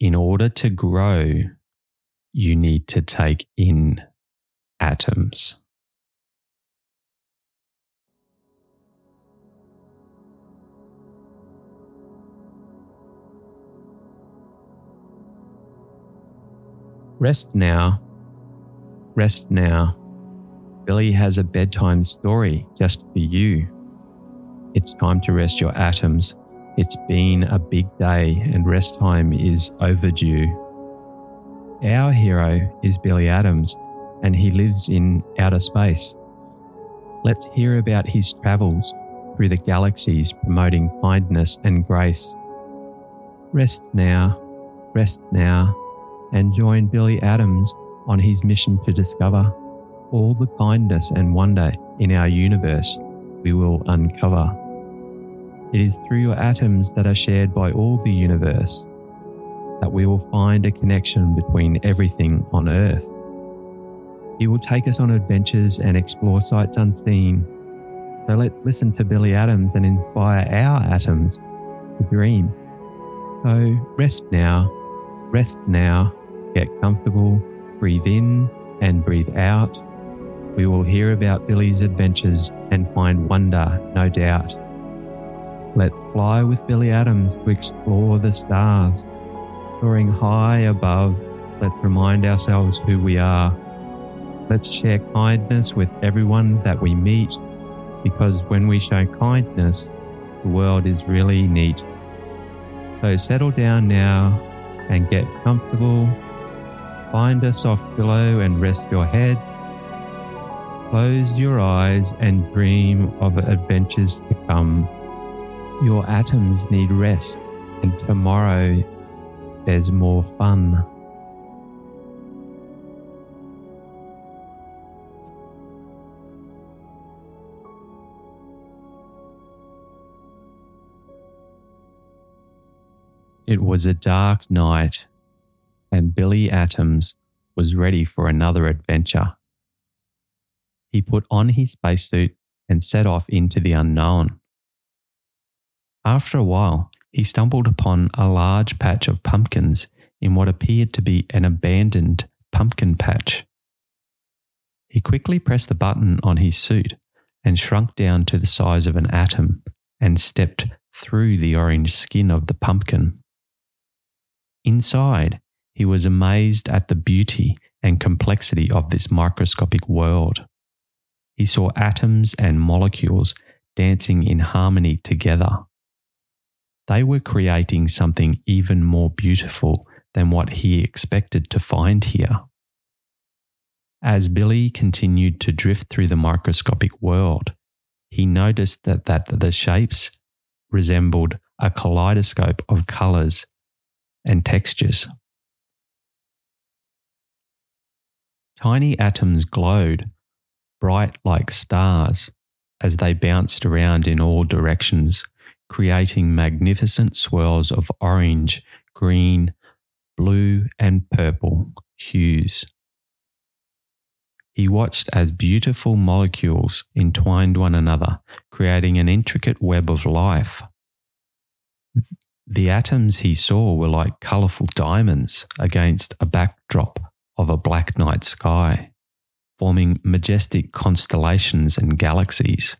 in order to grow, you need to take in atoms. Rest now. Rest now. Billie has a bedtime story just for you. It's time to rest your atoms. It's been a big day and rest time is overdue. Our hero is Billie Atoms and he lives in outer space. Let's hear about his travels through the galaxies promoting kindness and grace. Rest now, rest now, and join Billie Atoms on his mission to discover all the kindness and wonder in our universe we will uncover. It is through your atoms that are shared by all the universe that we will find a connection between everything on Earth. He will take us on adventures and explore sights unseen. So let's listen to Billie Atoms and inspire our atoms to dream. So rest now, rest now, get comfortable, breathe in and breathe out. We will hear about Billie's adventures and find wonder, no doubt. Let's fly with Billie Atoms to explore the stars. Soaring high above, let's remind ourselves who we are. Let's share kindness with everyone that we meet, because when we show kindness, the world is really neat. So settle down now and get comfortable. Find a soft pillow and rest your head. Close your eyes and dream of adventures to come. Your atoms need rest, and tomorrow there's more fun. It was a dark night, and Billie Atoms was ready for another adventure. He put on his spacesuit and set off into the unknown. After a while, he stumbled upon a large patch of pumpkins in what appeared to be an abandoned pumpkin patch. He quickly pressed the button on his suit and shrunk down to the size of an atom and stepped through the orange skin of the pumpkin. Inside, he was amazed at the beauty and complexity of this microscopic world. He saw atoms and molecules dancing in harmony together. They were creating something even more beautiful than what he expected to find here. As Billie continued to drift through the microscopic world, he noticed that, that the shapes resembled a kaleidoscope of colors and textures. Tiny atoms glowed bright like stars as they bounced around in all directions, creating magnificent swirls of orange, green, blue, and purple hues. He watched as beautiful molecules entwined one another, creating an intricate web of life. The atoms he saw were like colourful diamonds against a backdrop of a black night sky forming majestic constellations and galaxies.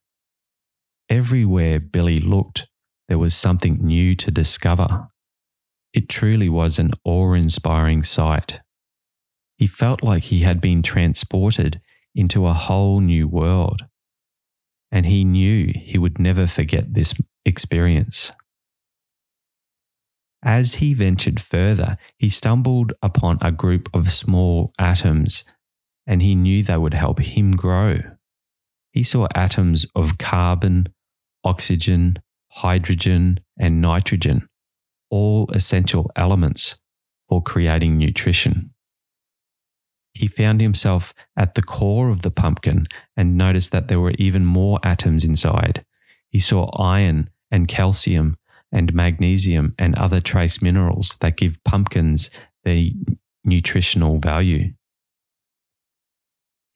Everywhere Billie looked, there was something new to discover. It truly was an awe inspiring sight. He felt like he had been transported into a whole new world, and he knew he would never forget this experience. As he ventured further, he stumbled upon a group of small atoms and he knew they would help him grow. He saw atoms of carbon, oxygen, hydrogen, and nitrogen, all essential elements for creating nutrition. He found himself at the core of the pumpkin and noticed that there were even more atoms inside. He saw iron and calcium and magnesium and other trace minerals that give pumpkins their nutritional value.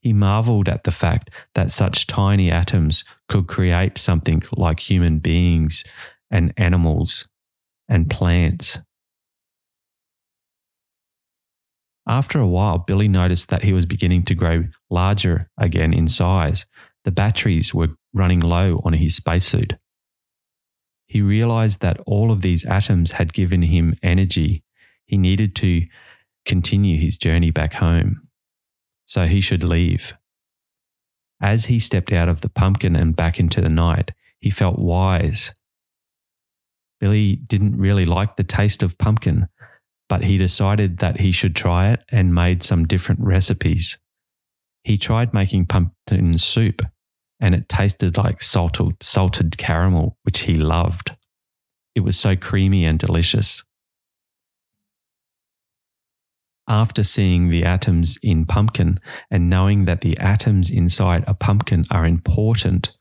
He marveled at the fact that such tiny atoms could create something like human beings and animals and plants. After a while, Billie noticed that he was beginning to grow larger again in size. The batteries were running low on his spacesuit. He realized that all of these atoms had given him energy. He needed to continue his journey back home. So he should leave. As he stepped out of the pumpkin and back into the night, he felt wise. Billie didn't really like the taste of pumpkin, but he decided that he should try it and made some different recipes. He tried making pumpkin soup, and it tasted like salted, salted caramel, which he loved. It was so creamy and delicious. After seeing the atoms in pumpkin and knowing that the atoms inside a pumpkin are important,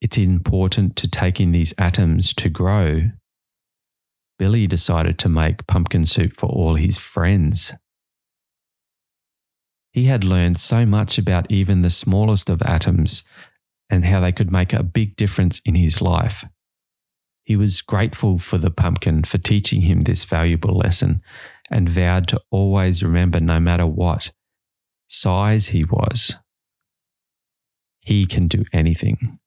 it's important to take in these atoms to grow Billie decided to make pumpkin soup for all his friends. He had learned so much about even the smallest of atoms and how they could make a big difference in his life. He was grateful for the pumpkin for teaching him this valuable lesson and vowed to always remember, no matter what size he was, he can do anything.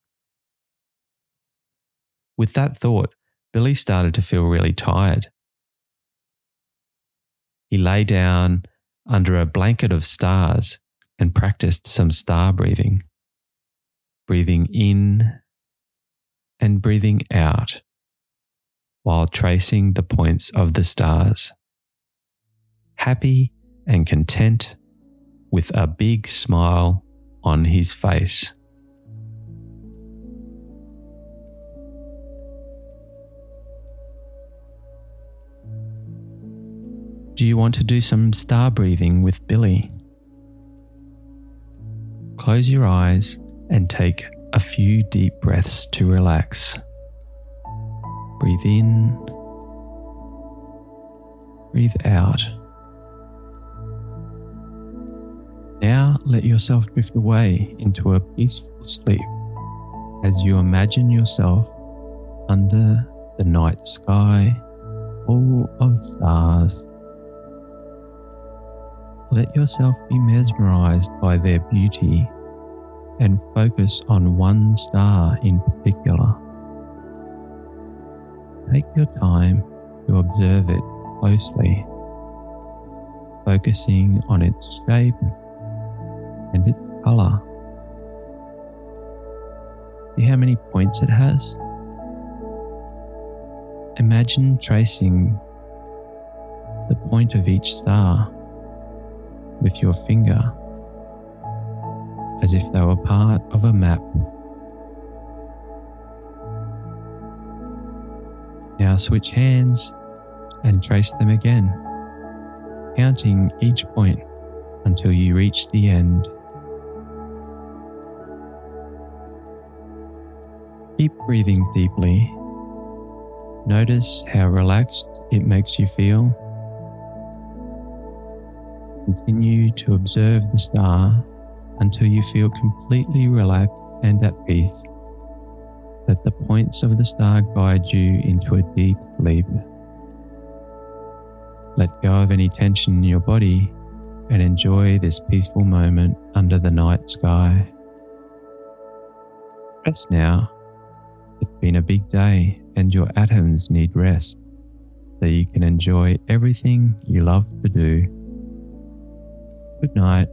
With that thought, Billie started to feel really tired. He lay down under a blanket of stars and practiced some star breathing, breathing in and breathing out while tracing the points of the stars. Happy and content with a big smile on his face. Do you want to do some star breathing with Billie? Close your eyes and take a few deep breaths to relax. Breathe in, breathe out. Let yourself drift away into a peaceful sleep as you imagine yourself under the night sky full of stars let yourself be mesmerized by their beauty and focus on one star in particular. Take your time to observe it closely, focusing on its shape and its color. See how many points it has? Imagine tracing the point of each star with your finger as if they were part of a map. Now switch hands and trace them again, counting each point until you reach the end. Keep breathing deeply. Notice how relaxed it makes you feel Continue to observe the star until you feel completely relaxed and at peace. Let the points of the star guide you into a deep sleep. Let go of any tension in your body and enjoy this peaceful moment under the night sky. Rest now. It's been a big day and your atoms need rest so you can enjoy everything you love to do. Good night.